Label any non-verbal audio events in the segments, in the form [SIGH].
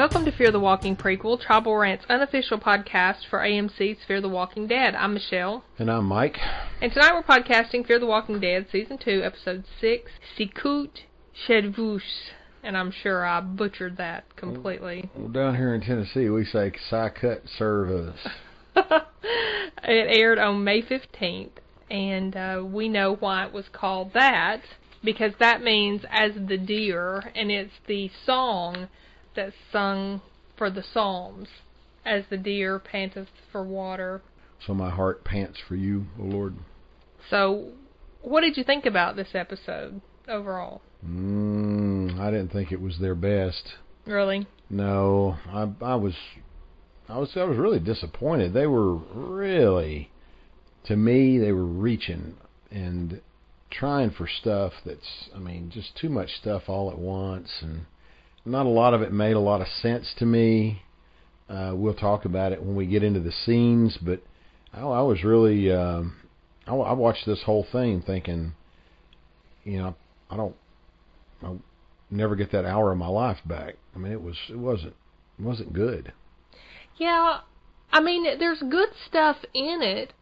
Welcome to Fear the Walking Prequel, Tribal Rant's unofficial podcast for AMC's Fear the Walking Dead. I'm Michelle. And I'm Mike. And tonight we're podcasting Fear the Walking Dead, Season 2, Episode 6, Sicout Chedvous. And I'm sure I butchered that completely. Well, down here in Tennessee, we say Sicut Service. [LAUGHS] it aired on May 15th, and uh, we know why it was called that, because that means as the deer, and it's the song that's sung for the Psalms, as the deer panteth for water. So my heart pants for you, O Lord. So, what did you think about this episode overall? Mm, I didn't think it was their best. Really? No, I I was I was I was really disappointed. They were really to me they were reaching and trying for stuff that's I mean just too much stuff all at once and not a lot of it made a lot of sense to me. Uh, we'll talk about it when we get into the scenes, but I, I was really um, I, I watched this whole thing thinking, you know, I don't, I'll never get that hour of my life back. I mean, it was it wasn't it wasn't good. Yeah, I mean, there's good stuff in it.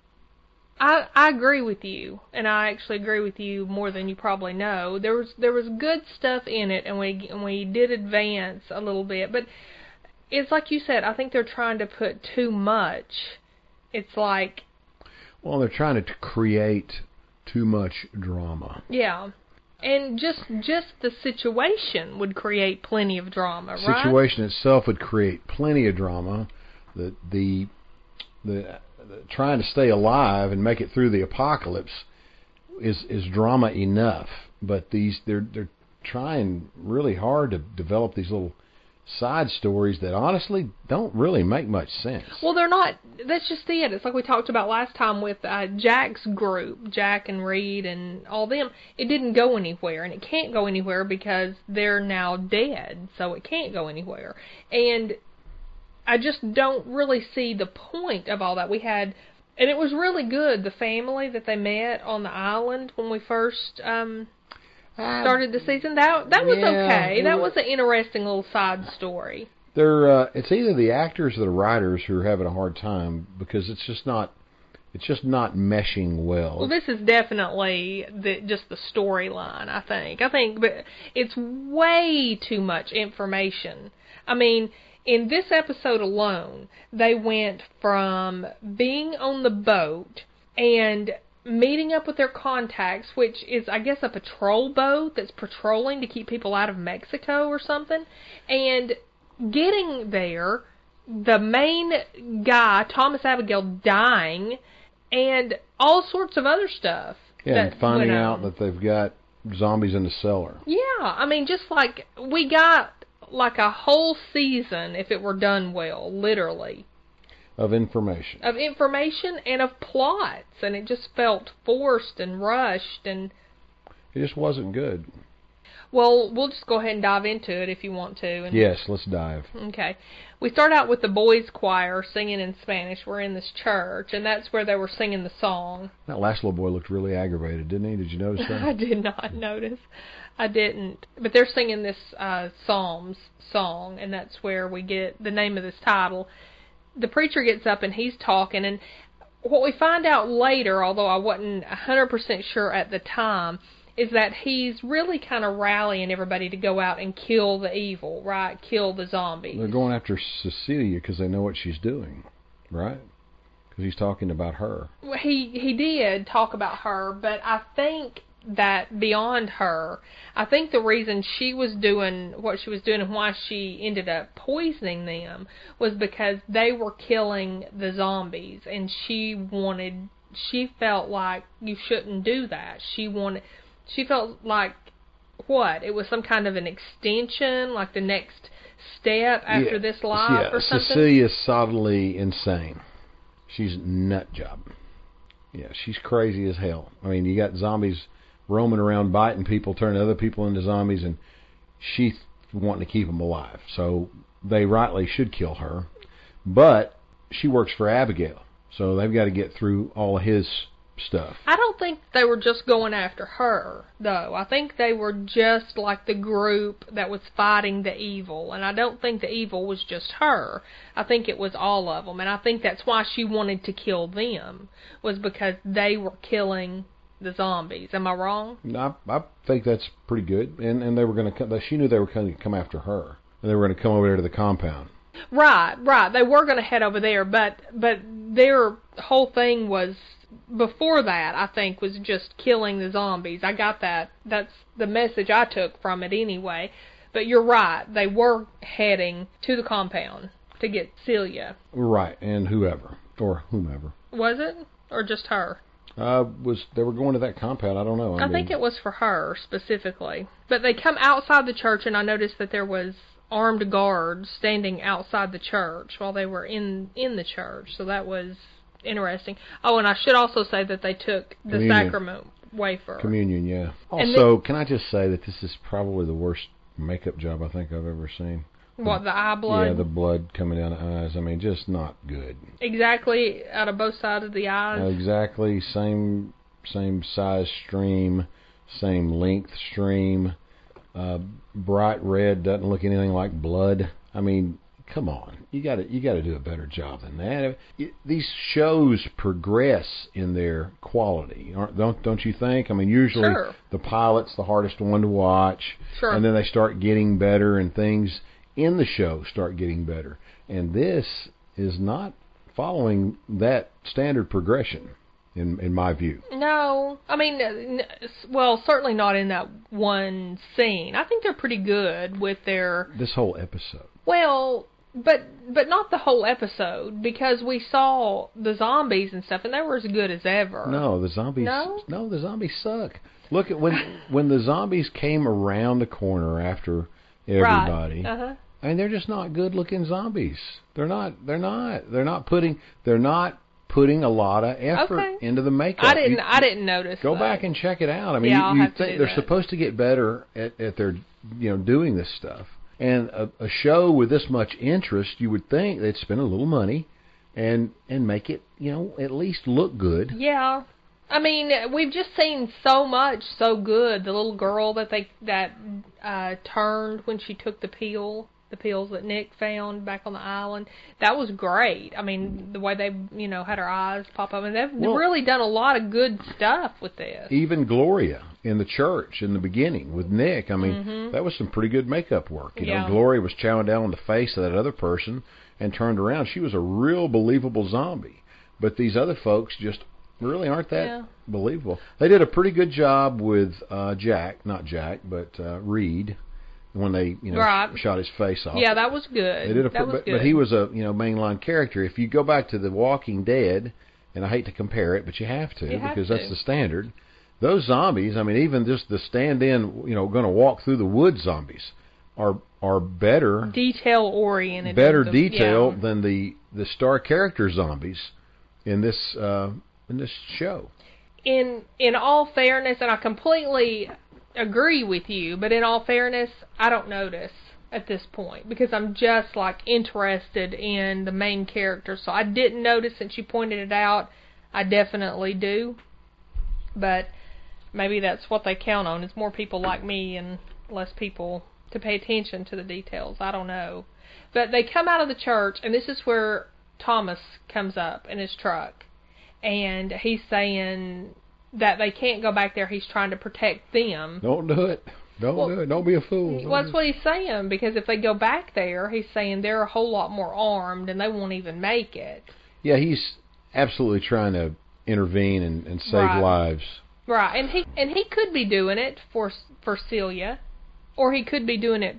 I I agree with you, and I actually agree with you more than you probably know. There was there was good stuff in it, and we and we did advance a little bit, but it's like you said. I think they're trying to put too much. It's like Well, they're trying to create too much drama. yeah, and just just the situation would create plenty of drama, right? Situation itself would create plenty of drama. The the the, the trying to stay alive and make it through the apocalypse is is drama enough. But these they're they're trying really hard to develop these little side stories that honestly don't really make much sense. Well, they're not. That's just it. It's like we talked about last time with uh, Jack's group, Jack and Reed and all them. It didn't go anywhere, and it can't go anywhere because they're now dead. So it can't go anywhere. And I just don't really see the point of all that. We had, and it was really good. The family that they met on the island when we first um started the season. That that was Yeah, okay. That was an interesting little side story. They're uh, it's either the actors or the writers who are having a hard time because it's just not it's just not meshing well. Well, this is definitely the just the storyline. I think. I think, but it's way too much information. I mean, in this episode alone, they went from being on the boat and meeting up with their contacts, which is, I guess, a patrol boat that's patrolling to keep people out of Mexico or something, and getting there, the main guy, Thomas Abigail, dying, and all sorts of other stuff. yeah, and finding out that they've got zombies in the cellar. Yeah, I mean, just like we got like a whole season if it were done well, literally, of information. of information and of plots, and it just felt forced and rushed and. It just wasn't good. Well, we'll just go ahead and dive into it if you want to. And Yes, let's dive. Okay. We start out with the boys' choir singing in Spanish. We're in this church, and that's where they were singing the song. That last little boy looked really aggravated, didn't he? Did you notice that? [LAUGHS] I did not notice. I didn't. But they're singing this uh, Psalms song, and that's where we get the name of this title. The preacher gets up and he's talking, and what we find out later, although I wasn't a 100% sure at the time, is that he's really kind of rallying everybody to go out and kill the evil, right? Kill the zombies. They're going after Cecilia because they know what she's doing, right? Because he's talking about her. Well, he he did talk about her, but I think that beyond her, I think the reason she was doing what she was doing and why she ended up poisoning them was because they were killing the zombies, and she wanted. She felt like you shouldn't do that. She wanted. She felt like what? It was some kind of an extension, like the next step after Yeah, this life yeah, or something. Cecilia's solidly insane. She's a nut job. Yeah, she's crazy as hell. I mean, you got zombies roaming around biting people, turning other people into zombies, and she's wanting to keep them alive. So they rightly should kill her. But she works for Abigail, so they've got to get through all of his stuff. I don't think they were just going after her, though. I think they were just like the group that was fighting the evil, and I don't think the evil was just her. I think it was all of them, and I think that's why she wanted to kill them was because they were killing the zombies. Am I wrong? I I think that's pretty good. And and they were going to come. she knew they were going to come after her. And they were going to come over there to the compound. Right, right. They were going to head over there, but but their whole thing was before that. I think was just killing the zombies. I got that. That's the message I took from it anyway. But you're right. They were heading to the compound to get Celia. Right, and whoever or whomever. Was it or just her? Uh, was they were going to that compound? I don't know. I, I mean, think it was for her specifically. But they come outside the church, and I noticed that there was armed guards standing outside the church while they were in in the church. So that was interesting. Oh, and I should also say that they took the Communion. sacrament wafer. Communion, yeah. Also, then, can I just say that this is probably the worst makeup job I think I've ever seen. What the eye blood? Yeah, the blood coming down the eyes. I mean, just not good. Exactly out of both sides of the eyes. exactly same same size stream, same length stream. Uh, bright red doesn't look anything like blood. I mean, come on, you got to you got to do a better job than that. It, these shows progress in their quality, don't don't you think? I mean, usually sure. the pilot's the hardest one to watch, sure. and then they start getting better, and things in the show start getting better. And this is not following that standard progression in in my view. No, I mean, well, certainly not in that one scene. I think they're pretty good with their this whole episode. Well, but but not the whole episode because we saw the zombies and stuff, and they were as good as ever. No, the zombies. No, no, the zombies suck. Look at when when the zombies came around the corner after everybody. Right. Uh-huh. I mean, they're just not good looking zombies. They're not. They're not. They're not putting. They're not putting a lot of effort okay. into the makeup. I didn't. You, I didn't notice. Go that. back and check it out. I mean, yeah, you, you think they're that. supposed to get better at, at their, you know, doing this stuff. And a, a show with this much interest, you would think they'd spend a little money, and and make it, you know, at least look good. Yeah. I mean, we've just seen so much so good. The little girl that they that uh turned when she took the peel the pills that Nick found back on the island. That was great. I mean, the way they, you know, had her eyes pop up. I mean, they've well, really done a lot of good stuff with this. Even Gloria in the church in the beginning with Nick. I mean, mm-hmm. that was some pretty good makeup work. You yeah. know, Gloria was chowing down on the face of that other person and turned around. She was a real believable zombie. But these other folks just really aren't that yeah. believable. They did a pretty good job with uh Jack, not Jack, but uh Reed when they you know right. shot his face off. Yeah, that was good. They did a that was but, good. but he was a you know mainline character. If you go back to The Walking Dead, and I hate to compare it, but you have to you because have that's the standard. Those zombies, I mean, even just the stand-in, you know, going to walk through the woods zombies, are are better detail oriented, better detail yeah. than the the star character zombies in this uh, in this show. In in all fairness, and I completely agree with you, but in all fairness, I don't notice at this point because I'm just like interested in the main character. So I didn't notice since you pointed it out. I definitely do. But maybe that's what they count on is more people like me and less people to pay attention to the details. I don't know. But they come out of the church and this is where Thomas comes up in his truck and he's saying that they can't go back there. He's trying to protect them. Don't do it. Don't well, do it. Don't be a fool. Well, that's what he's saying because if they go back there, he's saying they're a whole lot more armed and they won't even make it. Yeah, he's absolutely trying to intervene and, and save right. lives. Right, and he and he could be doing it for for Celia, or he could be doing it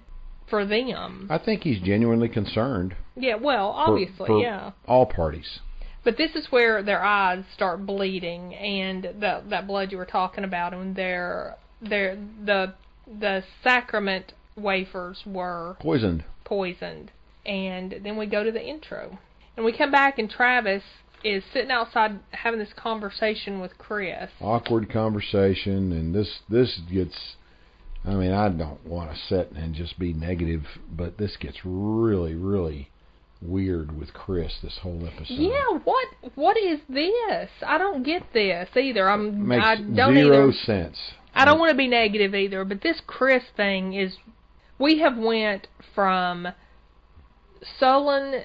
for them. I think he's genuinely concerned. Yeah, well, obviously, for, for yeah. All parties. But this is where their eyes start bleeding, and that that blood you were talking about, and their their the the sacrament wafers were poisoned. Poisoned, and then we go to the intro, and we come back, and Travis is sitting outside having this conversation with Chris. Awkward conversation, and this this gets. I mean, I don't want to sit and just be negative, but this gets really, really weird with Chris this whole episode. Yeah, what what is this? I don't get this either. I'm makes I don't zero either. sense. I don't want to be negative either, but this Chris thing is we have went from sullen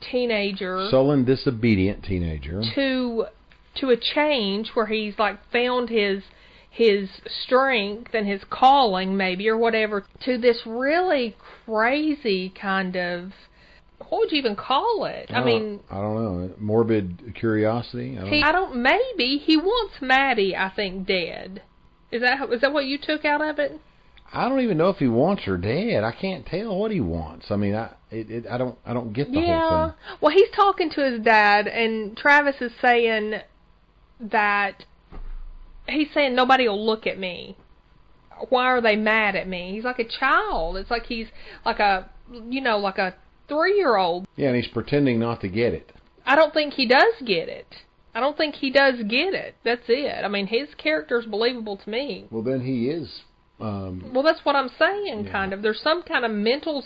teenager Sullen, disobedient teenager. to to a change where he's like found his his strength and his calling maybe or whatever to this really crazy kind of what would you even call it? I don't- mean, I don't know. Morbid curiosity. I don't, he I don't maybe he wants Maddie I think dead. Is that is that what you took out of it? I don't even know if he wants her dead. I can't tell what he wants. I mean, I it, it I don't I don't get the whole thing. Well, he's talking to his dad, and Travis is saying that he's saying nobody will look at me. Why are they mad at me? He's like a child. It's like he's like a you know like a three year old. Yeah, and he's pretending not to get it. I don't think he does get it. I don't think he does get it. That's it. I mean, his character's believable to me. Well, then he is. Um, Well, that's what I'm saying, Yeah. kind of. There's some kind of mental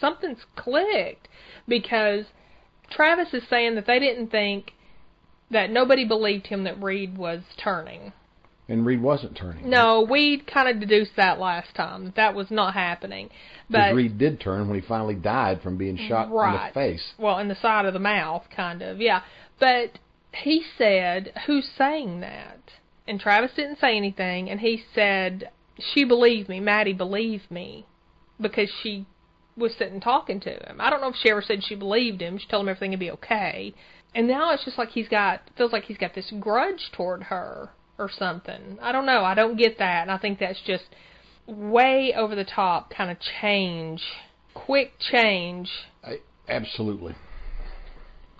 something's clicked because Travis is saying that they didn't think that nobody believed him that Reed was turning. And Reed wasn't turning. No, we kind of deduced that last time that that was not happening. But Reed did turn when he finally died from being shot in the Right. face. well, in the side of the mouth, kind of, yeah. But he said, "Who's saying that?" And Travis didn't say anything, and he said, "She believed me. Maddie believed me because she was sitting talking to him. I don't know if she ever said she believed him. She told him everything would be okay. And now it's just like he's got feels like he's got this grudge toward her or something. I don't know. I don't get that, and I think that's just way over the top kind of change, quick change I, absolutely.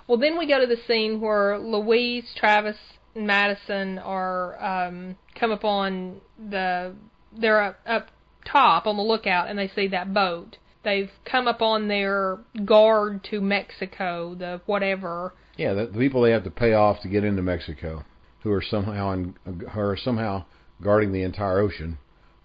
well, then we go to the scene where Louise, Travis, and Madison are um, come up on the they're up, up top on the lookout and they see that boat. They've come up on their guard to Mexico, the whatever. Yeah, the, the people they have to pay off to get into Mexico, who are somehow in, are somehow guarding the entire ocean,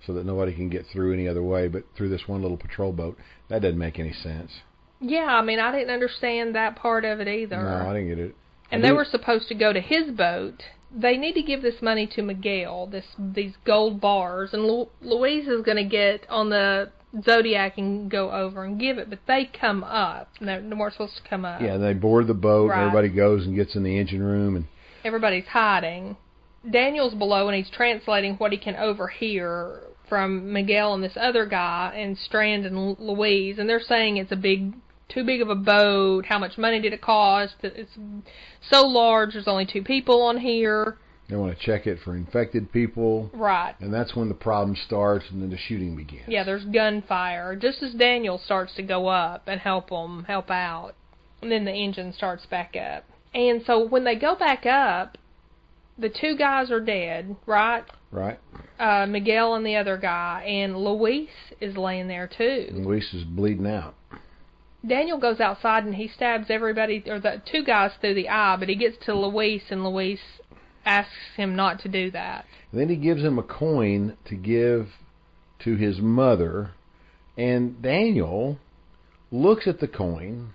so that nobody can get through any other way but through this one little patrol boat. That doesn't make any sense. Yeah, I mean, I didn't understand that part of it either. No, I didn't get it. and they were supposed to go to his boat. They need to give this money to Miguel, this these gold bars, and Lu- Louise is going to get on the Zodiac and go over and give it, but they come up. and they weren't supposed to come up. Yeah, they board the boat. Right. And everybody goes and gets in the engine room, and Everybody's hiding. Daniel's below and he's translating what he can overhear from Miguel and this other guy and Strand and L- Louise, and they're saying it's a big, too big of a boat. How much money did it cost? It's so large. There's only two people on here. they want to check it for infected people, Right. and that's when the problem starts, and then the shooting begins. Yeah, there's gunfire just as Daniel starts to go up and help them help out, and then the engine starts back up. And so when they go back up, the two guys are dead, right? right. Uh, Miguel and the other guy, and Luis is laying there too. Luis is bleeding out. Daniel goes outside and he stabs everybody, or the two guys through the eye, but he gets to Luis, and Luis asks him not to do that. And then he gives him a coin to give to his mother, and Daniel looks at the coin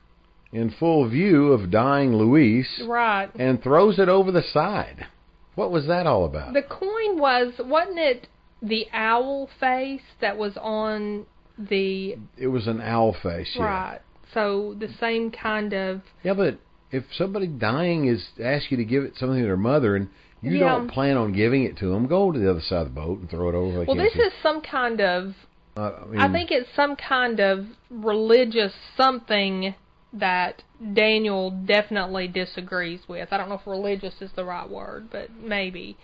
in full view of dying Luis Right. and throws it over the side. What was that all about? The coin was, wasn't it the owl face that was on the It was an owl face. Yeah. right? So the same kind of Yeah, but if somebody dying is asks you to give it something to their mother and you Yeah. don't plan on giving it to them, go to the other side of the boat and throw it over. Like well, this see. is some kind of Uh, I, mean, I think it's some kind of religious something that Daniel definitely disagrees with. I don't know if religious is the right word, but maybe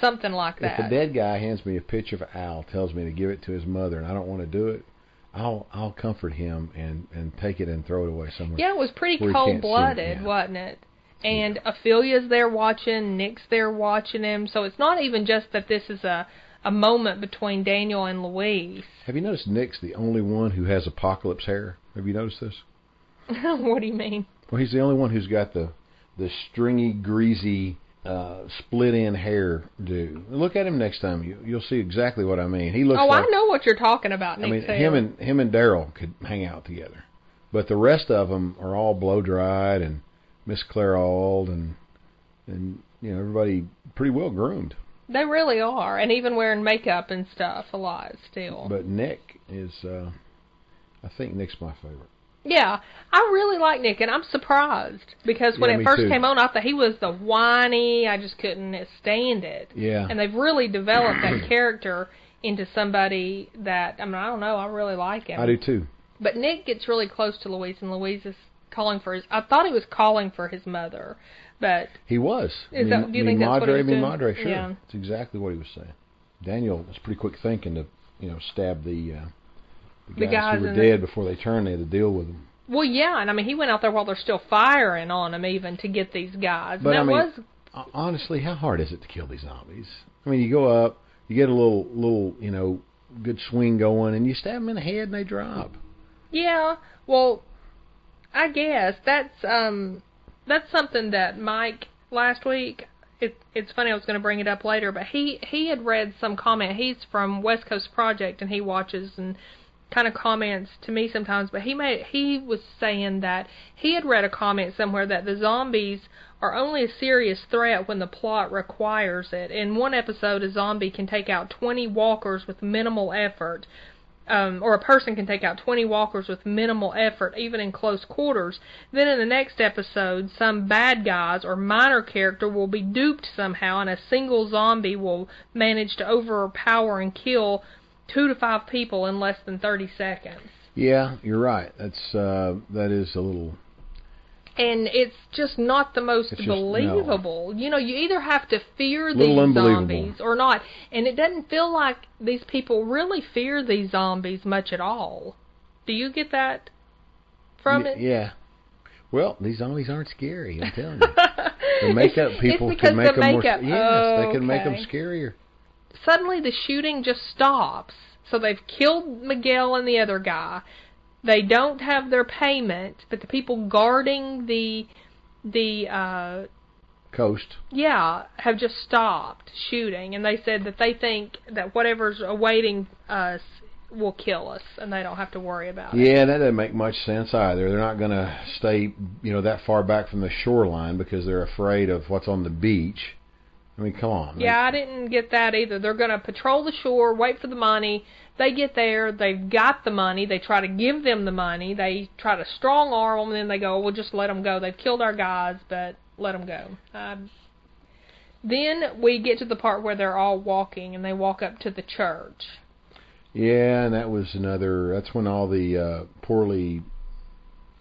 something like that. if a dead guy hands me a picture of an owl, tells me to give it to his mother, and I don't want to do it, I'll I'll comfort him and and take it and throw it away somewhere. yeah, it was pretty Where he can't see it, cold-blooded, yeah. wasn't it? And Ophelia's there watching, Nick's there watching him. So it's not even just that this is a a moment between Daniel and Louise. Have you noticed Nick's the only one who has apocalypse hair? Have you noticed this? [LAUGHS] what do you mean? Well, he's the only one who's got the the stringy, greasy, uh, split-in hair. Do look at him next time. You you'll see exactly what I mean. He looks oh, like I know what you're talking about, Nick I mean, Taylor. him and him and Daryl could hang out together. but the rest of them are all blow dried and Miss Clairol and and you know everybody pretty well groomed. They really are, and even wearing makeup and stuff a lot still. But Nick is, uh I think Nick's my favorite. Yeah, I really like Nick, and I'm surprised because when Yeah, it first too. came on, I thought he was the whiny. I just couldn't stand it. Yeah. And they've really developed that [CLEARS THROAT] character into somebody that I mean, I don't know. I really like him. I do too. But Nick gets really close to Louise, and Louise is calling for his. I thought he was calling for his mother, but He was. Is mi, that- do you mi think that's what he madre, was doing? madre, sure. Yeah. That's exactly what he was saying. Daniel was pretty quick thinking to, you know, stab the uh, the The guys, guys who were in the- dead before they turned. They had to deal with them. well, yeah, and I mean, he went out there while they're still firing on him, even to get these guys. But, and that I mean, was Honestly, how hard is it to kill these zombies? I mean, you go up, you get a little, little, you know, good swing going, and you stab them in the head and they drop. Yeah, well, I guess that's um that's something that Mike last week. It, it's funny. I was going to bring it up later, but he he had read some comment. He's from West Coast Project, and he watches and kind of comments to me sometimes. But he made he was saying that he had read a comment somewhere that the zombies are only a serious threat when the plot requires it. In one episode, a zombie can take out 20 walkers with minimal effort um, or a person can take out 20 walkers with minimal effort, even in close quarters. Then in the next episode, some bad guys or minor character will be duped somehow, and a single zombie will manage to overpower and kill two to five people in less than 30 seconds. Yeah, you're right. That's uh, that is a little. And it's just not the most just- no. believable. You know, you either have to fear these zombies or not. And it doesn't feel like these people really fear these zombies much at all. Do you get that from Y- it? Yeah. Well, these zombies aren't scary. I'm telling you. [LAUGHS] The makeup people can make the them more. makeup. Yes, oh, they can make them scarier. Suddenly the shooting just stops. So they've killed Miguel and the other guy. They don't have their payment, but the people guarding the the uh Coast. yeah, have just stopped shooting and they said that they think that whatever's awaiting us will kill us and they don't have to worry about it. Yeah, that doesn't make much sense either. They're not going to stay, you know, that far back from the shoreline because they're afraid of what's on the beach. I mean, come on. Yeah, I didn't get that either. They're going to patrol the shore, wait for the money. They get there, they've got the money. They try to give them the money. They try to strong arm them, and then they go, "We'll just let them go. They've killed our guys, but let them go." Um, then we get to the part where they're all walking, and they walk up to the church. Yeah, and that was another. That's when all the uh, poorly,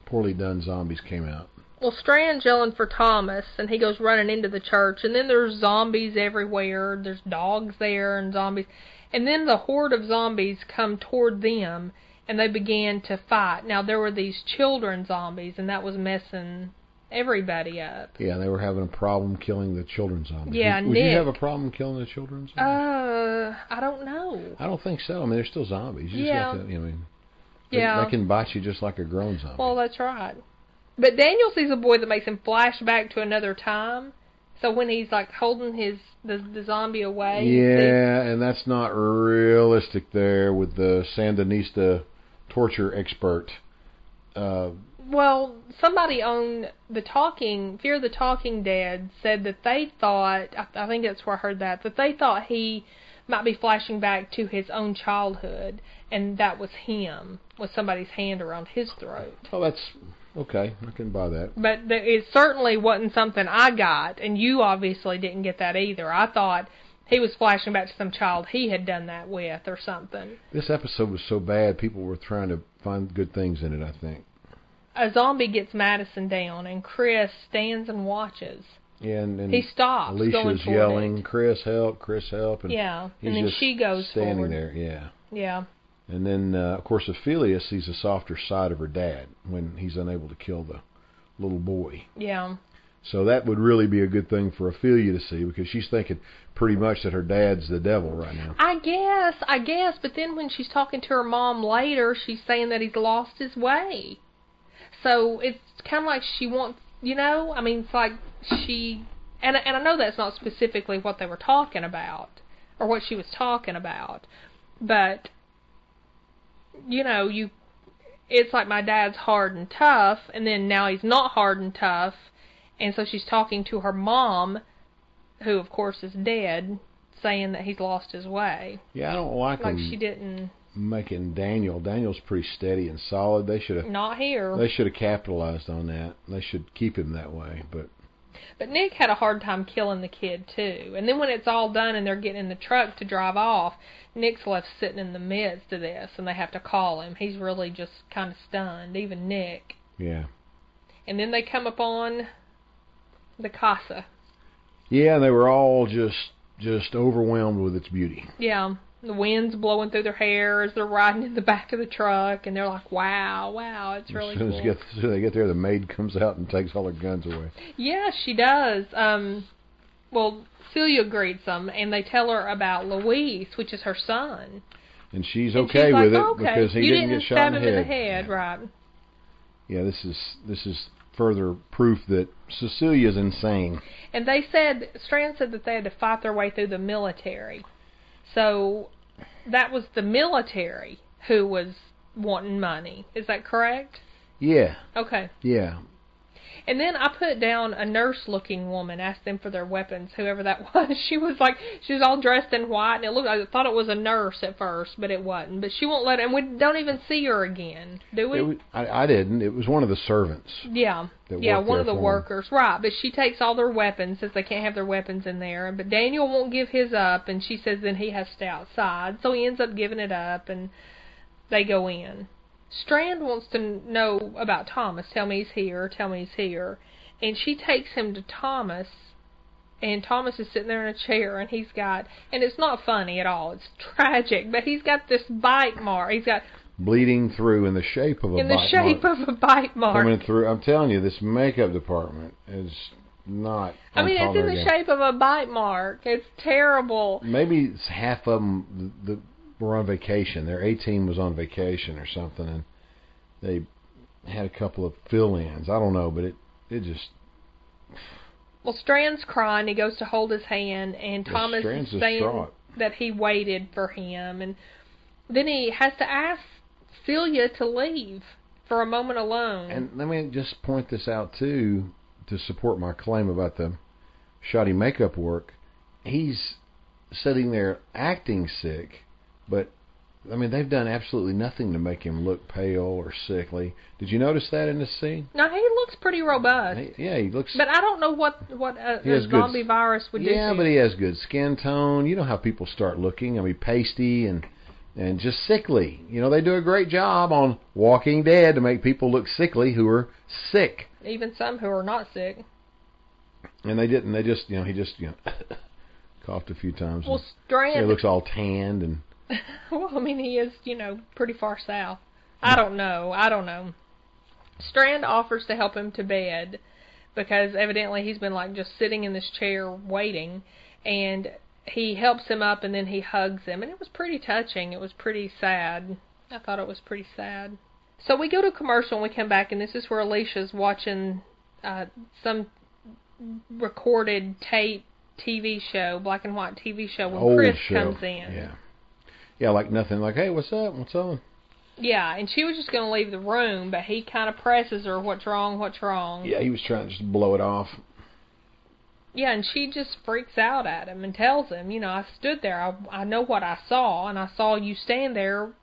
poorly done zombies came out. Well, Strand's yelling for Thomas, and he goes running into the church, and then there's zombies everywhere. There's dogs there and zombies. And then the horde of zombies come toward them, and they began to fight. Now, there were these children zombies, and that was messing everybody up. Yeah, they were having a problem killing the children zombies. Yeah, would, would you have a problem killing the children zombies? Uh, I don't know. I don't think so. I mean, they're still zombies. You Yeah. just got to, you know, I mean, they, Yeah. they can bite you just like a grown zombie. Well, that's right. But Daniel sees a boy that makes him flash back to another time. So when he's like holding his the, the zombie away, yeah, and that's not realistic there with the Sandinista torture expert. Uh, Well, somebody on the Talking Fear the Talking Dead said that they thought I, I think that's where I heard that that they thought he might be flashing back to his own childhood, and that was him with somebody's hand around his throat. oh, that's okay. I can buy that. But there, it certainly wasn't something I got, and you obviously didn't get that either. I thought he was flashing back to some child he had done that with or something. This episode was so bad, people were trying to find good things in it. I think. A zombie gets Madison down, and Chris stands and watches. Yeah, and, and He stops Alicia's yelling, it. "Chris, help! Chris, help!" And Yeah, he's and then she goes standing forward. there. Yeah. Yeah, And then, uh, of course, Ophelia sees a softer side of her dad when he's unable to kill the little boy. yeah, So that would really be a good thing for Ophelia to see because she's thinking pretty much that her dad's the devil right now. I guess, I guess. But then when she's talking to her mom later, she's saying that he's lost his way. So it's kind of like she wants, you know. I mean, it's like she, and and I know that's not specifically what they were talking about or what she was talking about, but you know, you it's like my dad's hard and tough, and then now he's not hard and tough, and so she's talking to her mom, who of course is dead, saying that he's lost his way. Yeah, I don't like, Like them she didn't. making Daniel. Daniel's pretty steady and solid. They should have Not here. they should have capitalized on that. They should keep him that way. But But Nick had a hard time killing the kid too. And then when it's all done and they're getting in the truck to drive off, Nick's left sitting in the midst of this, and they have to call him. He's really just kind of stunned, even Nick. yeah, And then they come upon the casa. yeah, and they were all just just overwhelmed with its beauty. Yeah, the wind's blowing through their hair as they're riding in the back of the truck, and they're like, "Wow, wow, it's really as soon cool." as, they get, as soon as they get there, the maid comes out and takes all their guns away. Yeah, she does. Um, well, Celia greets them, and they tell her about Luis, which is her son. And she's And okay she's with like, it "Oh, okay. because he you didn't, didn't get shot in him the in head. the head, yeah. right? Yeah, this is this is further proof that Cecilia's insane. And they said Strand said that they had to fight their way through the military. So that was the military who was wanting money. Is that correct? Yeah, Okay. yeah. And then I put down a nurse looking woman, asked them for their weapons, whoever that [LAUGHS] was. She was like she was all dressed in white and it looked I thought it was a nurse at first, but it wasn't. But she won't let and we don't even see her again, do we? It was, I, I didn't. It was one of the servants. Yeah, yeah, one of the workers, right? But she takes all their weapons, says they can't have their weapons in there. But Daniel won't give his up, and she says then he has to stay outside. So he ends up giving it up, and they go in. Strand wants to know about Thomas. Tell me he's here. Tell me he's here. And she takes him to Thomas, and Thomas is sitting there in a chair, and he's got, and it's not funny at all. It's tragic, but he's got this bite mark. He's got bleeding through in the shape of a in the shape mark of a bite mark. coming through. I'm telling you, this makeup department is not. I mean, it's in the shape of a bite mark. It's terrible. Maybe it's half of them that were on vacation. Their A team was on vacation or something, and they had a couple of fill-ins. I don't know, but it it just Well, Strand's crying. He goes to hold his hand, and Thomas Strand's is saying distraught. that he waited for him, and then he has to ask Celia to leave for a moment alone. And let me just point this out too, to support my claim about the shoddy makeup work. He's sitting there acting sick, but I mean they've done absolutely nothing to make him look pale or sickly. Did you notice that in this scene? No, he looks pretty robust, He- yeah, he looks. but I don't know what what a, He a has good- zombie virus would do. yeah, but he has good skin tone. You know how people start looking. I mean, pasty and and just sickly. You know, they do a great job on Walking Dead to make people look sickly who are sick. even some who are not sick. And they didn't. They just, you know, he just, you know, [COUGHS] coughed a few times. Well, and Strand he looks all tanned and [LAUGHS] well, I mean, he is, you know, pretty far south. I don't know. I don't know. Strand offers to help him to bed because evidently he's been like just sitting in this chair waiting, and he helps him up and then he hugs him, and it was pretty touching. It was pretty sad. I thought it was pretty sad. So we go to commercial and we come back, and this is where Alicia's watching uh, some recorded tape TV show, black and white TV show when old Chris show. comes in. Yeah, yeah, like nothing. Like, hey, what's up? What's on? Yeah, and she was just going to leave the room, but he kind of presses her, "What's wrong? What's wrong?" Yeah, he was trying to just blow it off. Yeah, and she just freaks out at him and tells him, "You know, I stood there. I I know what I saw, and I saw you stand there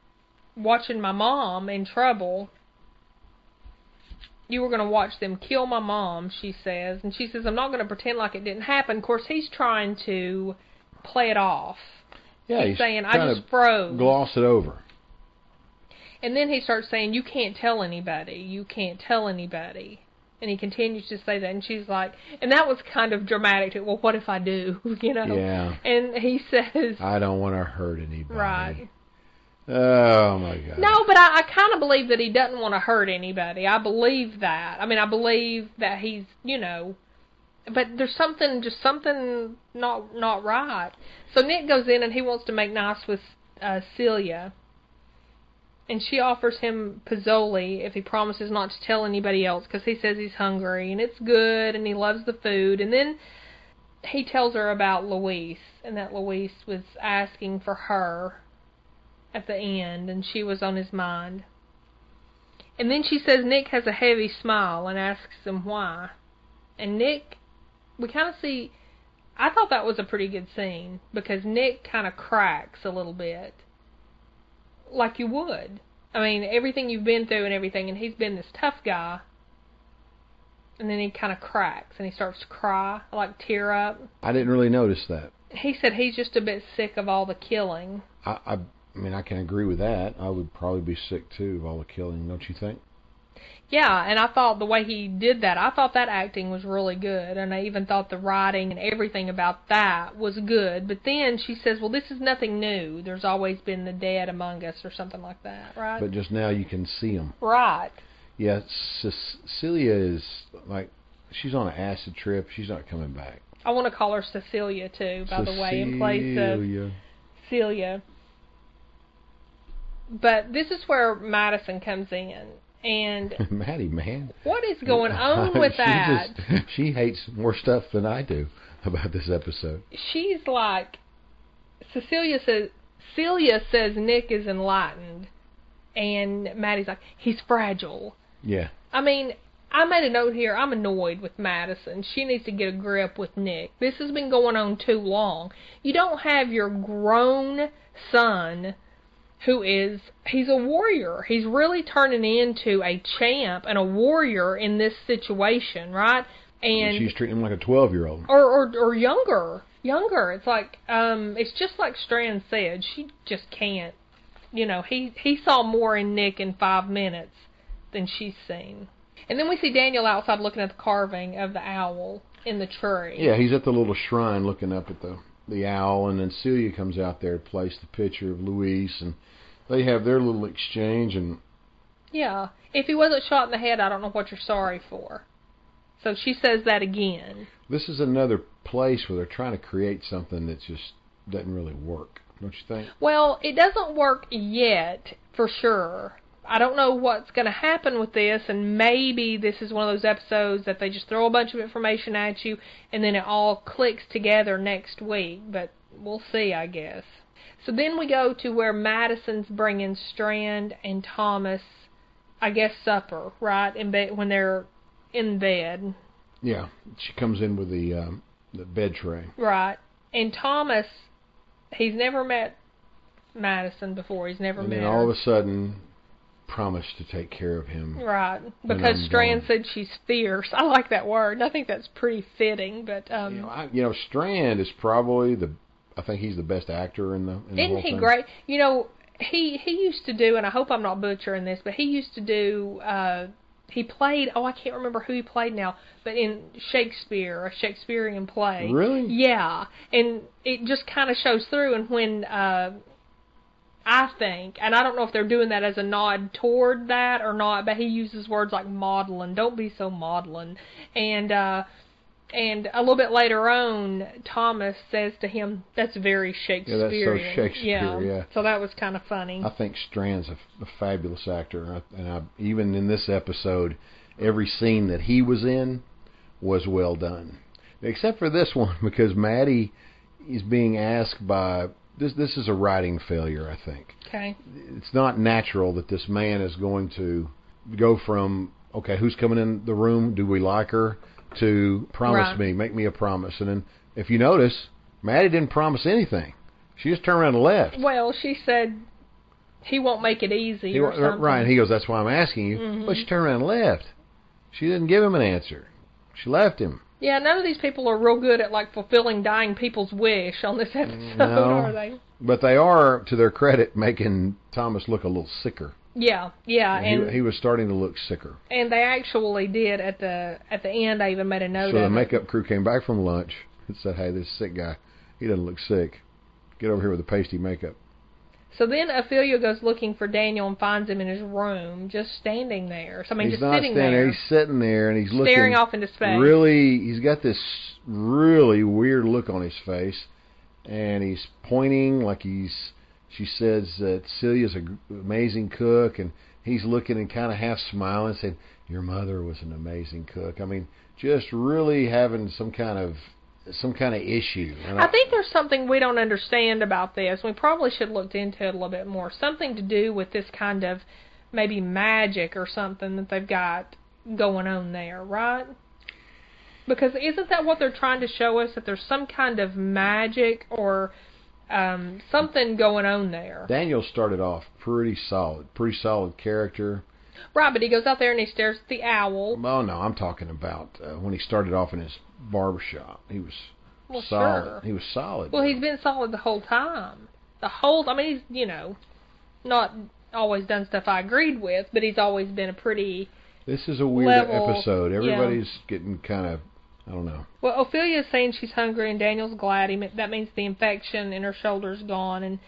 watching my mom in trouble. You were going to watch them kill my mom," she says, and she says, "I'm not going to pretend like it didn't happen." Of course, he's trying to play it off. Yeah, he's, saying, "I just froze." gloss it over. And then he starts saying, "You can't tell anybody. You can't tell anybody." And he continues to say that, and she's like, and that was kind of dramatic. Too. Well, what if I do? [LAUGHS] You know? Yeah. And he says, I don't want to hurt anybody. right. Oh my god. No, but I, I kind of believe that he doesn't want to hurt anybody. I believe that. I mean, I believe that he's, you know, but there's something, just something not not right. So Nick goes in and he wants to make nice with uh, Celia, and she offers him pozole if he promises not to tell anybody else because he says he's hungry and it's good and he loves the food. And then he tells her about Louise and that Louise was asking for her at the end, and she was on his mind. And then she says Nick has a heavy smile and asks him why. And Nick, we kind of see. I thought that was a pretty good scene because Nick kind of cracks a little bit, like you would. I mean, everything you've been through and everything, and he's been this tough guy. And then he kind of cracks and he starts to cry, like tear up. I didn't really notice that. He said he's just a bit sick of all the killing. I, I, I mean, I can agree with that. I would probably be sick too of all the killing, don't you think? Yeah, and I thought the way he did that, I thought that acting was really good, and I even thought the writing and everything about that was good. But then she says, "Well, this is nothing new. There's always been the dead among us, or something like that, right?" But just now you can see them. right. Yeah, Cecilia is like she's on an acid trip. She's not coming back. I want to call her Cecilia too, by the way, in place of Cecilia. Celia. But this is where Madison comes in, and [LAUGHS] Maddie, man. what is going [LAUGHS] on with she that? Just, she hates more stuff than I do about this episode. she's like Cecilia says Celia says Nick is enlightened and Maddie's like he's fragile. Yeah. I mean, I made a note here. I'm annoyed with Madison. She needs to get a grip with Nick. This has been going on too long. You don't have your grown son who is he's a warrior. He's really turning into a champ and a warrior in this situation, right? And she's treating him like a twelve-year-old. or or or younger younger it's like um it's just like strand said she just can't you know he he saw more in nick in five minutes than she's seen and then we see daniel outside looking at the carving of the owl in the tree Yeah, he's at the little shrine looking up at the the owl, and then Celia comes out there to place the picture of Luis, and they have their little exchange, and yeah if he wasn't shot in the head i don't know what you're sorry for so she says that again this is another place where they're trying to create something that just doesn't really work, don't you think? Well, it doesn't work yet, for sure. I don't know what's going to happen with this, and maybe this is one of those episodes that they just throw a bunch of information at you, and then it all clicks together next week. But we'll see, I guess. So then we go to where Madison's bringing Strand and Thomas, I guess, supper, right? In bed when they're in bed, Yeah, she comes in with the um, the bed tray. right? And Thomas, he's never met Madison before. He's never and met her. all of a sudden, promised to take care of him. Right, because Strand gone. said she's fierce. I like that word. I think that's pretty fitting. But um, You know, I, you know, Strand is probably the. I think he's the best actor in the. In isn't whole he thing. great? You know, he he used to do, and I hope I'm not butchering this, but he used to do. uh He played. Oh, I can't remember who he played now, but in Shakespeare, a Shakespearean play. Really? Yeah, and it just kind of shows through. And when uh I think, and I don't know if they're doing that as a nod toward that or not, but he uses words like maudlin. Don't be so maudlin. And uh and a little bit later on, Thomas says to him, "That's very Shakespearean." Shakespeare, yeah. So that was kind of funny. I think Strand's a, a fabulous actor, and I, even in this episode, every scene that he was in was well done, except for this one [LAUGHS] because Maddie is being asked by this. This is a writing failure, I think. Okay. It's not natural that this man is going to go from okay, who's coming in the room? Do we like her? To promise Right. me, make me a promise, and then if you notice, Maddie didn't promise anything. She just turned around and left. Well, she said he won't make it easy He, something. right, he goes, that's why I'm asking you. Mhm. But she turned around and left. She didn't give him an answer. She left him. Yeah, none of these people are real good at like fulfilling dying people's wish on this episode, No. are they? But they are, to their credit, making Thomas look a little sicker. Yeah, yeah, and he, he was starting to look sicker. and they actually did at the at the end. I even made a note so the of it. makeup crew came back from lunch and said, hey, this sick guy, he doesn't look sick. Get over here with the pasty makeup. So then Ophelia goes looking for Daniel and finds him in his room, just standing there. So I mean, he's just not sitting standing there, He's sitting there and he's looking staring off into space. really he's got this really weird look on his face and he's pointing like he's she says that Celia's an amazing cook and he's looking and kind of half smiling saying your mother was an amazing cook i mean just really having some kind of some kind of issue and I think there's something we don't understand about this. We probably should looked into it a little bit more. Something to do with this kind of maybe magic or something that they've got going on there, right? Because isn't that what they're trying to show us that there's some kind of magic or um something going on there? Daniel started off pretty solid, pretty solid character. Right, but he goes out there and he stares at the owl. Oh no, I'm talking about uh, when he started off in his barber shop. He was Well, solid. sure. He was solid. Well, he's been solid the whole time. The whole, I mean, he's you know, not always done stuff I agreed with, but he's always been a pretty. This is a weird level, episode. yeah. Everybody's getting kind of, I don't know. Well, Ofelia's saying she's hungry, and Daniel's glad. He that means the infection in her shoulder's gone, and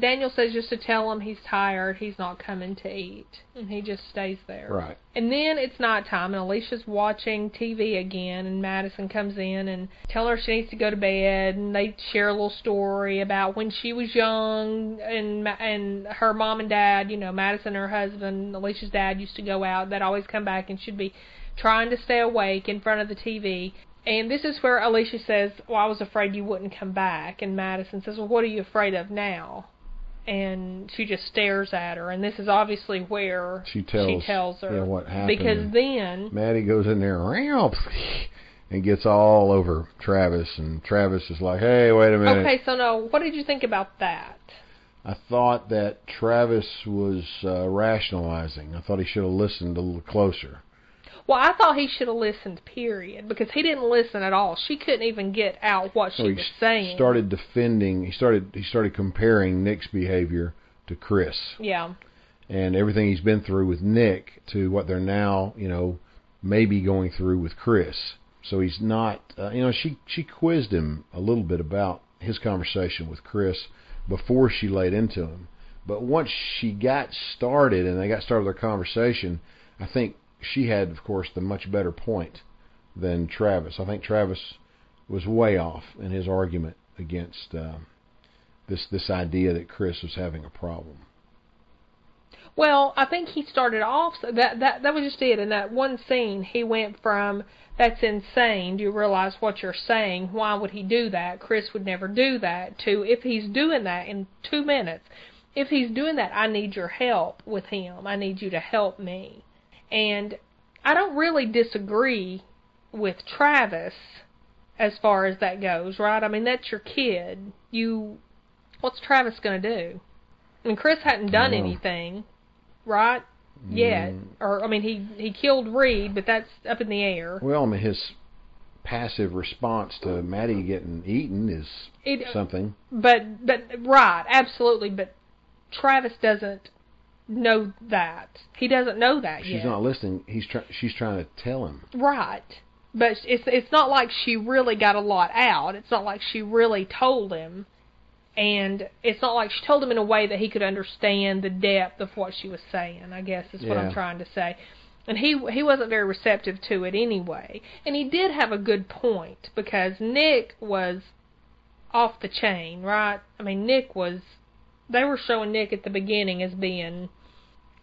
Daniel says just to tell him he's tired, he's not coming to eat, and he just stays there. Right. And then it's nighttime, and Alicia's watching TV again, and Madison comes in and telling her she needs to go to bed, and they share a little story about when she was young, and and her mom and dad, you know, Madison and her husband, Alicia's dad used to go out. They'd always come back, and she'd be trying to stay awake in front of the TV. And this is where Alicia says, "Well, I was afraid you wouldn't come back," and Madison says, "Well, what are you afraid of now?" And she just stares at her, and this is obviously where She tells, she tells her yeah, what happened. because then Maddie goes in there and gets all over Travis, and Travis is like, "Hey, wait a minute." okay, so now, what did you think about that? I thought that Travis was uh, rationalizing. I thought he should have listened a little closer. Well, I thought he should have listened, period, because he didn't listen at all. She couldn't even get out what she was saying. started defending. He started. He started comparing Nick's behavior to Chris. Yeah, and everything he's been through with Nick to what they're now, you know, maybe going through with Chris. So he's not, uh, you know, she she quizzed him a little bit about his conversation with Chris before she laid into him. But once she got started and they got started their conversation, I think she had, of course, the much better point than Travis. I think Travis was way off in his argument against uh, this this idea that Chris was having a problem. Well, I think he started off that that that was just it. In that one scene, he went from "That's insane. Do you realize what you're saying? Why would he do that? Chris would never do that." To if he's doing that in two minutes, if he's doing that, I need your help with him. I need you to help me. And I don't really disagree with Travis as far as that goes, right? I mean, that's your kid. You, what's Travis gonna do? I mean, Chris hadn't done anything, right? Yet, Mm. or I mean, he he killed Reed, but that's up in the air. Well, I mean, his passive response to Maddie getting eaten is It, something. but but right, absolutely. But Travis doesn't know that. He doesn't know that She's yet. not listening. He's try- she's trying to tell him. Right. But it's it's not like she really got a lot out. It's not like she really told him. And it's not like she told him in a way that he could understand the depth of what she was saying, I guess is what I'm trying to say. And he he wasn't very receptive to it anyway. And he did have a good point because Nick was off the chain, right? I mean, Nick was they were showing Nick at the beginning as being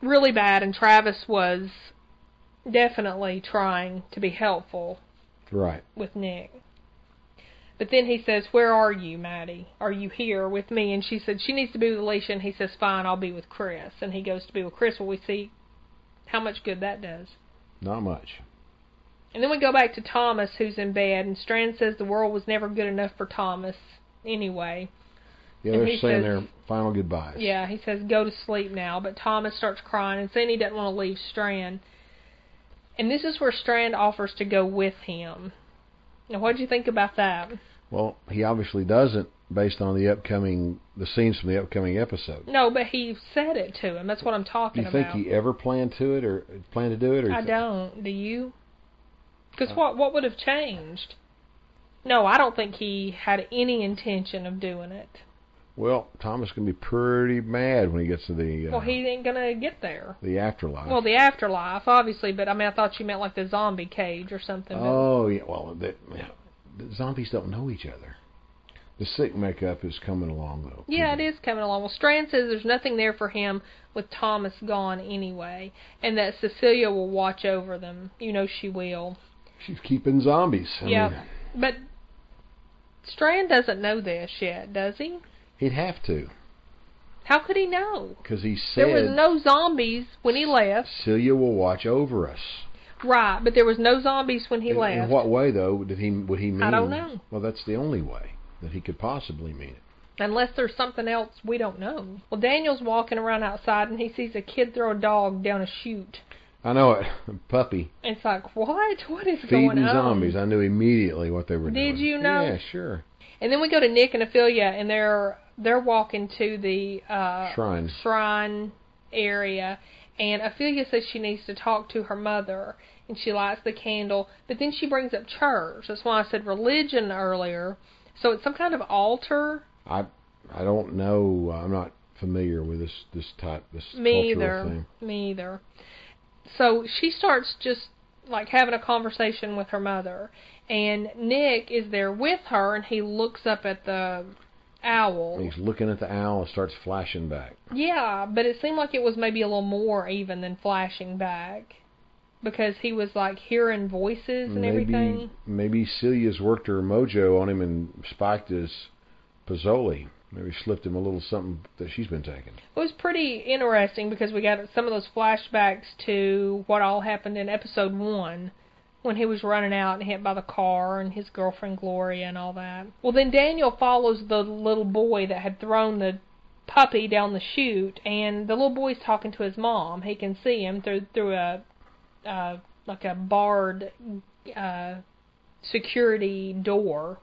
really bad and Travis was definitely trying to be helpful Right. with Nick. But then he says, Where are you, Maddie? Are you here with me? And she said, She needs to be with Alicia. And he says, Fine, I'll be with Chris. And he goes to be with Chris. Well, we see how much good that does. Not much. And then we go back to Thomas, who's in bed. And Strand says the world was never good enough for Thomas anyway. Yeah, And they're he saying says- their final goodbyes. Yeah, he says, Go to sleep now. But Thomas starts crying and saying he doesn't want to leave Strand. And this is where Strand offers to go with him. Now, what did you think about that? Well, he obviously doesn't, based on the upcoming the scenes from the upcoming episode. No, but he said it to him. That's what I'm talking about. Do you think about. he ever planned to it or planned to do it? Or I don't. Do you? Because Uh, what what would have changed? No, I don't think he had any intention of doing it. Well, Thomas can be pretty mad when he gets to the uh, Well, he ain't gonna get there. the afterlife. Well, the afterlife, obviously, but I mean, I thought you meant like the zombie cage or something. oh yeah, well, the, the zombies don't know each other. The sick makeup is coming along though. Yeah, it is coming along. Well, Strand says there's nothing there for him with Thomas gone anyway, and that Cecilia will watch over them. You know she will. She's keeping zombies. I Yeah. mean, But Strand doesn't know this yet, does he? He'd have to. How could he know? Because he said There was no zombies when he left. Celia will watch over us. Right, but there was no zombies when he in, left. in what way though did he would he mean? I don't know. Well, that's the only way that he could possibly mean it. Unless there's something else we don't know. Well, Daniel's walking around outside and he sees a kid throw a dog down a chute. I know it. [LAUGHS] Puppy it's like, what? What is going on? feeding zombies. I knew immediately what they were doing. Did you know? Yeah, sure. And then we go to Nick and Ofelia, and they're they're walking to the uh, Shrine. shrine area, and Ofelia says she needs to talk to her mother, and she lights the candle, but then she brings up church. That's why I said religion earlier. So it's some kind of altar. I I don't know. I'm not familiar with this this type this Me cultural either. thing. Me either. So she starts just like having a conversation with her mother, and Nick is there with her, and he looks up at the owl. He's looking at the owl and starts flashing back. Yeah, but it seemed like it was maybe a little more even than flashing back. Because he was like hearing voices and maybe everything. maybe Celia's worked her mojo on him and spiked his pozole. Maybe slipped him a little something that she's been taking. It was pretty interesting because we got some of those flashbacks to what all happened in episode one when he was running out and hit by the car and his girlfriend Gloria and all that. Well, then Daniel follows the little boy that had thrown the puppy down the chute, and the little boy's talking to his mom. He can see him through through a uh, like a barred uh, security door.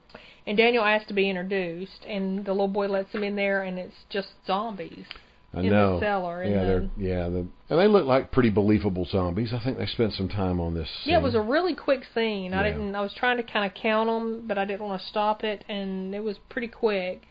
And Daniel asks to be introduced, and the little boy lets him in there, and it's just zombies I in know. the cellar. yeah, the, yeah, the, and they look like pretty believable zombies. I think they spent some time on this. Yeah, it was a really quick scene. I didn't. I was trying to kind of count them, but I didn't want to stop it, and it was pretty quick.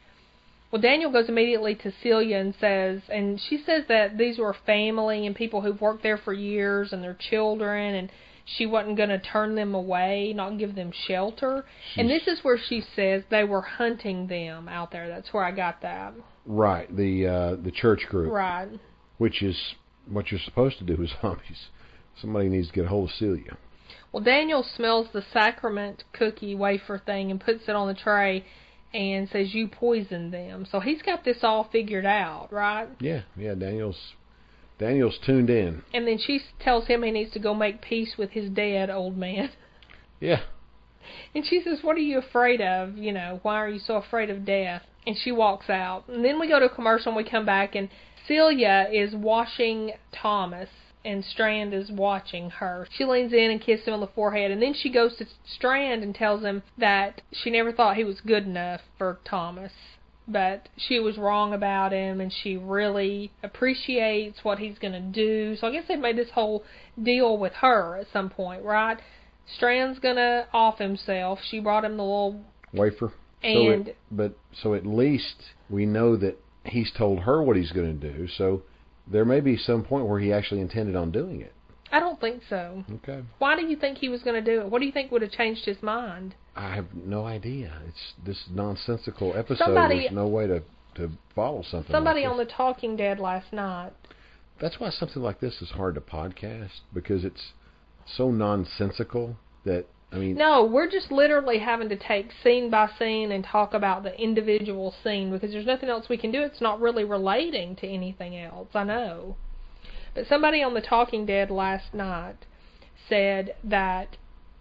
Well, Daniel goes immediately to Celia and says, and she says that these were family and people who've worked there for years and their children, and she wasn't going to turn them away, not give them shelter. And this is where she says they were hunting them out there. That's where I got that. Right. The uh, the church group, Right. which is what you're supposed to do with [LAUGHS] zombies. Somebody needs to get a hold of Celia. Well, Daniel smells the sacrament cookie wafer thing and puts it on the tray and says, You poisoned them. So he's got this all figured out, right? Yeah, yeah. Daniel's Daniel's tuned in. And then she tells him he needs to go make peace with his dead old man. Yeah, [LAUGHS] And she says, What are you afraid of? You know, why are you so afraid of death? And she walks out. And then we go to a commercial and we come back, and Celia is washing Thomas, and Strand is watching her. She leans in and kisses him on the forehead, and then she goes to Strand and tells him that she never thought he was good enough for Thomas. But she was wrong about him, and she really appreciates what he's going to do. So I guess they made this whole deal with her at some point, right? Strand's gonna off himself. She brought him the little wafer. And so it, but so at least we know that he's told her what he's going to do. So there may be some point where he actually intended on doing it. I don't think so. Okay. Why do you think he was going to do it? What do you think would have changed his mind? I have no idea. It's this nonsensical episode. Somebody- There's no way to to follow something. Somebody like on the Talking Dead last night. That's why something like this is hard to podcast because it's so nonsensical that I mean. No, we're just literally having to take scene by scene and talk about the individual scene because there's nothing else we can do. It's not really relating to anything else. I know. But somebody on the Talking Dead last night said that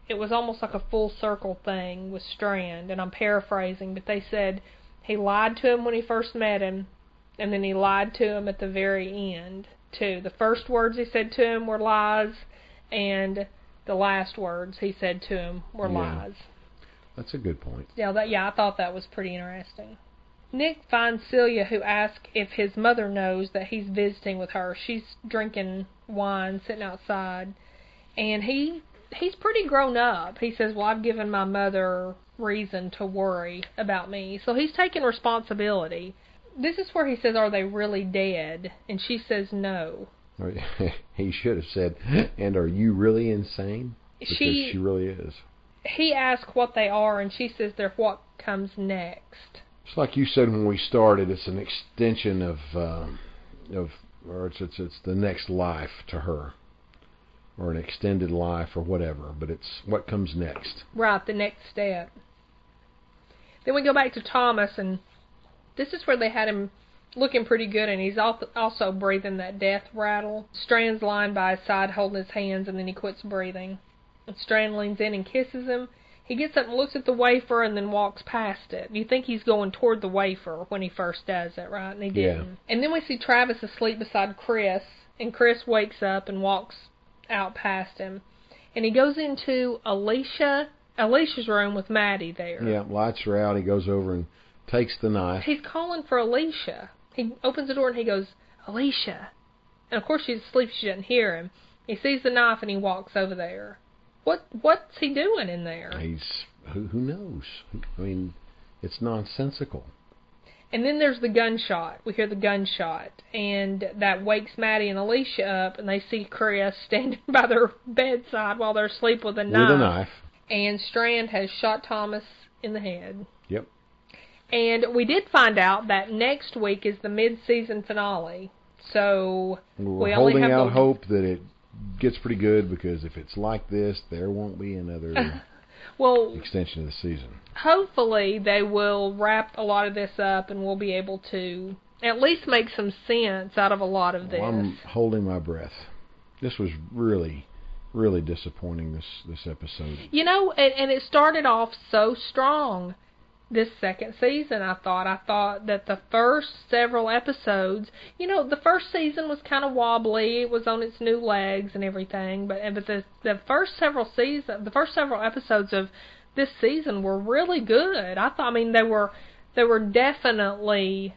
it was almost like a full circle thing with Strand, and I'm paraphrasing, but they said he lied to him when he first met him, and then he lied to him at the very end, too. The first words he said to him were lies, and the last words he said to him were Yeah. lies. That's a good point. Yeah, that yeah, I thought that was pretty interesting. Nick finds Celia, who asks if his mother knows that he's visiting with her. She's drinking wine, sitting outside, and he he's pretty grown up. He says, "Well, I've given my mother reason to worry about me," so he's taking responsibility. This is where he says, "Are they really dead?" And she says, "No." [LAUGHS] He should have said, "And are you really insane?" Because She she really is. he asks what they are, and she says they're what comes next. It's like you said when we started. It's an extension of um, of, or it's it's it's the next life to her, or an extended life or whatever. But it's what comes next. Right, the next step. Then we go back to Thomas, and this is where they had him looking pretty good, and he's also breathing that death rattle. Strand's lying by his side, holding his hands, and then he quits breathing. And Strand leans in and kisses him. He gets up and looks at the wafer and then walks past it. You think he's going toward the wafer when he first does it, right? And he didn't. And then we see Travis asleep beside Chris, and Chris wakes up and walks out past him. And he goes into Alicia Alicia's room with Maddie there. Yeah, lights are out. He goes over and takes the knife. He's calling for Alicia. He opens the door and he goes, Alicia. And of course she's asleep, she doesn't hear him. He sees the knife and he walks over there. What what's he doing in there? He's who who knows? I mean, it's nonsensical. And then there's the gunshot. We hear the gunshot, and that wakes Maddie and Alicia up, and they see Chris [LAUGHS] standing by their bedside while they're asleep with a knife. With a knife. And Strand has shot Thomas in the head. Yep. And we did find out that next week is the mid-season finale. So We're We only holding have out hope that it gets pretty good because if it's like this, there won't be another [LAUGHS] well, extension of the season. hopefully they will wrap a lot of this up and we'll be able to at least make some sense out of a lot of this. Well, I'm holding my breath. This was really, really disappointing. This this episode. You know, and, and it started off so strong this second season, I thought. I thought that the first several episodes, you know, the first season was kind of wobbly. It was on its new legs and everything, but but the the first several season, the first several episodes of this season were really good. I thought I mean they were they were definitely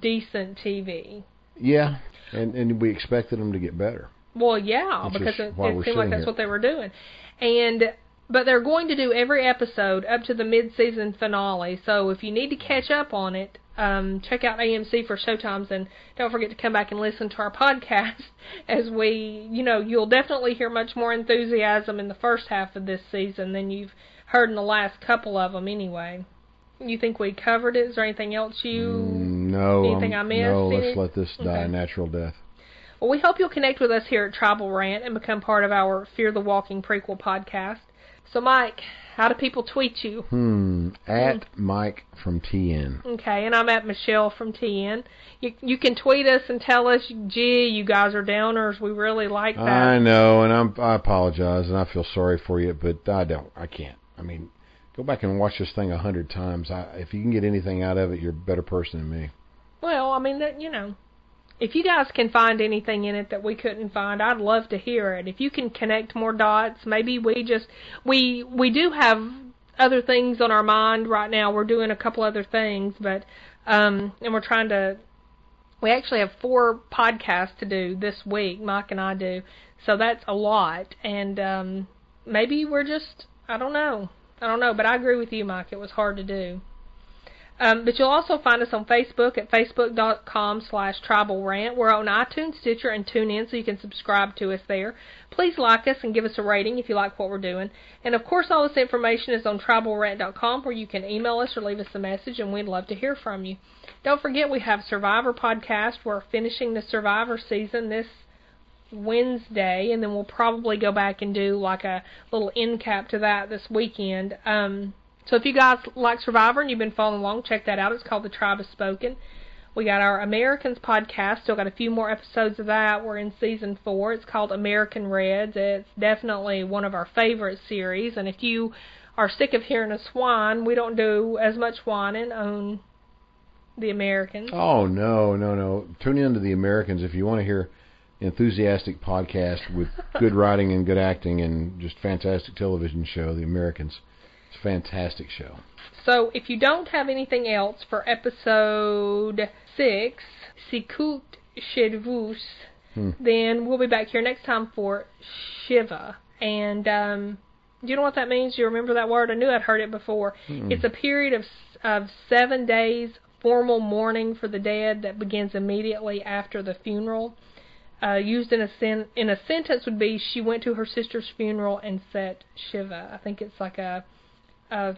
decent TV. Yeah, and and we expected them to get better. Well, yeah, Which because it, it seemed like that's here. what they were doing, and but they're going to do every episode up to the mid-season finale. So if you need to catch up on it, um, check out AMC for showtimes, and don't forget to come back and listen to our [LAUGHS] podcast as we, you know, you'll definitely hear much more enthusiasm in the first half of this season than you've heard in the last couple of them, anyway. You think we covered it? Is there anything else you? Mm, no, anything um, I missed? no. Let's let this die a natural death. Well, we hope you'll connect with us here at Tribal Rant and become part of our Fear the Walking prequel podcast. So, Mike, how do people tweet you? Hmm. At Mike from TN. Okay, and I'm at Michelle from TN. You you can tweet us and tell us, gee, you guys are downers. We really like that. I know, and I'm I apologize, and I feel sorry for you, but I don't. I can't. I mean, go back and watch this thing a hundred times. I, if you can get anything out of it, you're a better person than me. Well, I mean that you know, if you guys can find anything in it that we couldn't find, I'd love to hear it. If you can connect more dots, maybe we just we we do have other things on our mind right now. We're doing a couple other things, but um and we're trying to we actually have four podcasts to do this week, Mike and I do. So that's a lot and um maybe we're just I don't know. I don't know, but I agree with you, Mike. It was hard to do. Um, but you'll also find us on Facebook at facebook.com slash tribal rant. We're on iTunes, Stitcher, and TuneIn, so you can subscribe to us there. Please like us and give us a rating if you like what we're doing. And of course, all this information is on tribalrant.com where you can email us or leave us a message, and we'd love to hear from you. Don't forget, we have Survivor podcast. We're finishing the Survivor season this Wednesday, and then we'll probably go back and do like a little end cap to that this weekend. Um, so if you guys like Survivor and you've been following along, check that out. It's called The Tribe Has Spoken. We got our Americans podcast. Still got a few more episodes of that. We're in season four. It's called American Reds. It's definitely one of our favorite series. And if you are sick of hearing us whine, we don't do as much whining on the Americans. Oh no, no, no! Tune in to the Americans if you want to hear enthusiastic podcast with good writing and good acting and just fantastic television show. The Americans, it's a fantastic show. So if you don't have anything else for episode six, Sicut Cervus, Hmm. then we'll be back here next time for Shiva. And um, do you know what that means? Do you remember that word? I knew I'd heard it before. Mm-mm. It's a period of of seven days formal mourning for the dead that begins immediately after the funeral. Uh, used in a sen- in a sentence would be she went to her sister's funeral and set Shiva. I think it's like a, a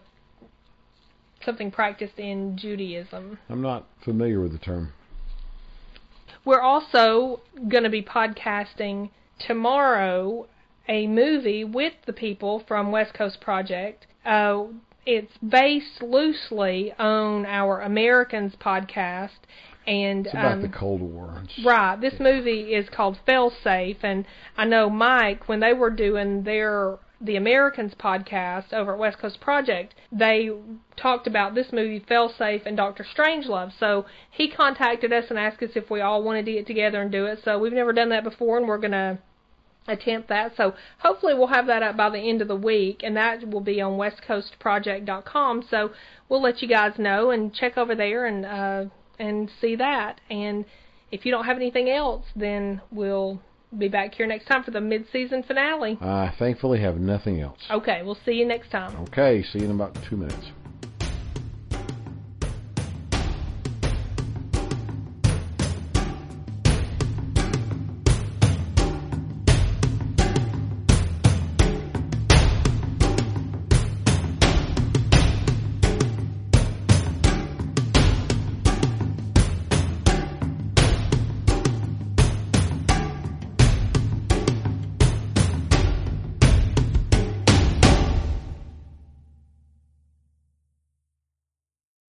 something practiced in Judaism. I'm not familiar with the term. We're also going to be podcasting tomorrow a movie with the people from West Coast Project. Uh, it's based loosely on our Americans podcast, And It's about um, the Cold War. It's- Right. This movie is called Fail Safe, and I know Mike when they were doing their the Americans podcast over at West Coast Project, they talked about this movie Fail Safe and Doctor Strangelove. So he contacted us and asked us if we all wanted to get together and do it. So we've never done that before, and we're gonna attempt that. So hopefully we'll have that up by the end of the week, and that will be on westcoastproject.com. So we'll let you guys know and check over there and uh, and see that. And if you don't have anything else, then we'll be back here next time for the mid-season finale. I thankfully have nothing else. Okay, we'll see you next time. Okay, see you in about two minutes.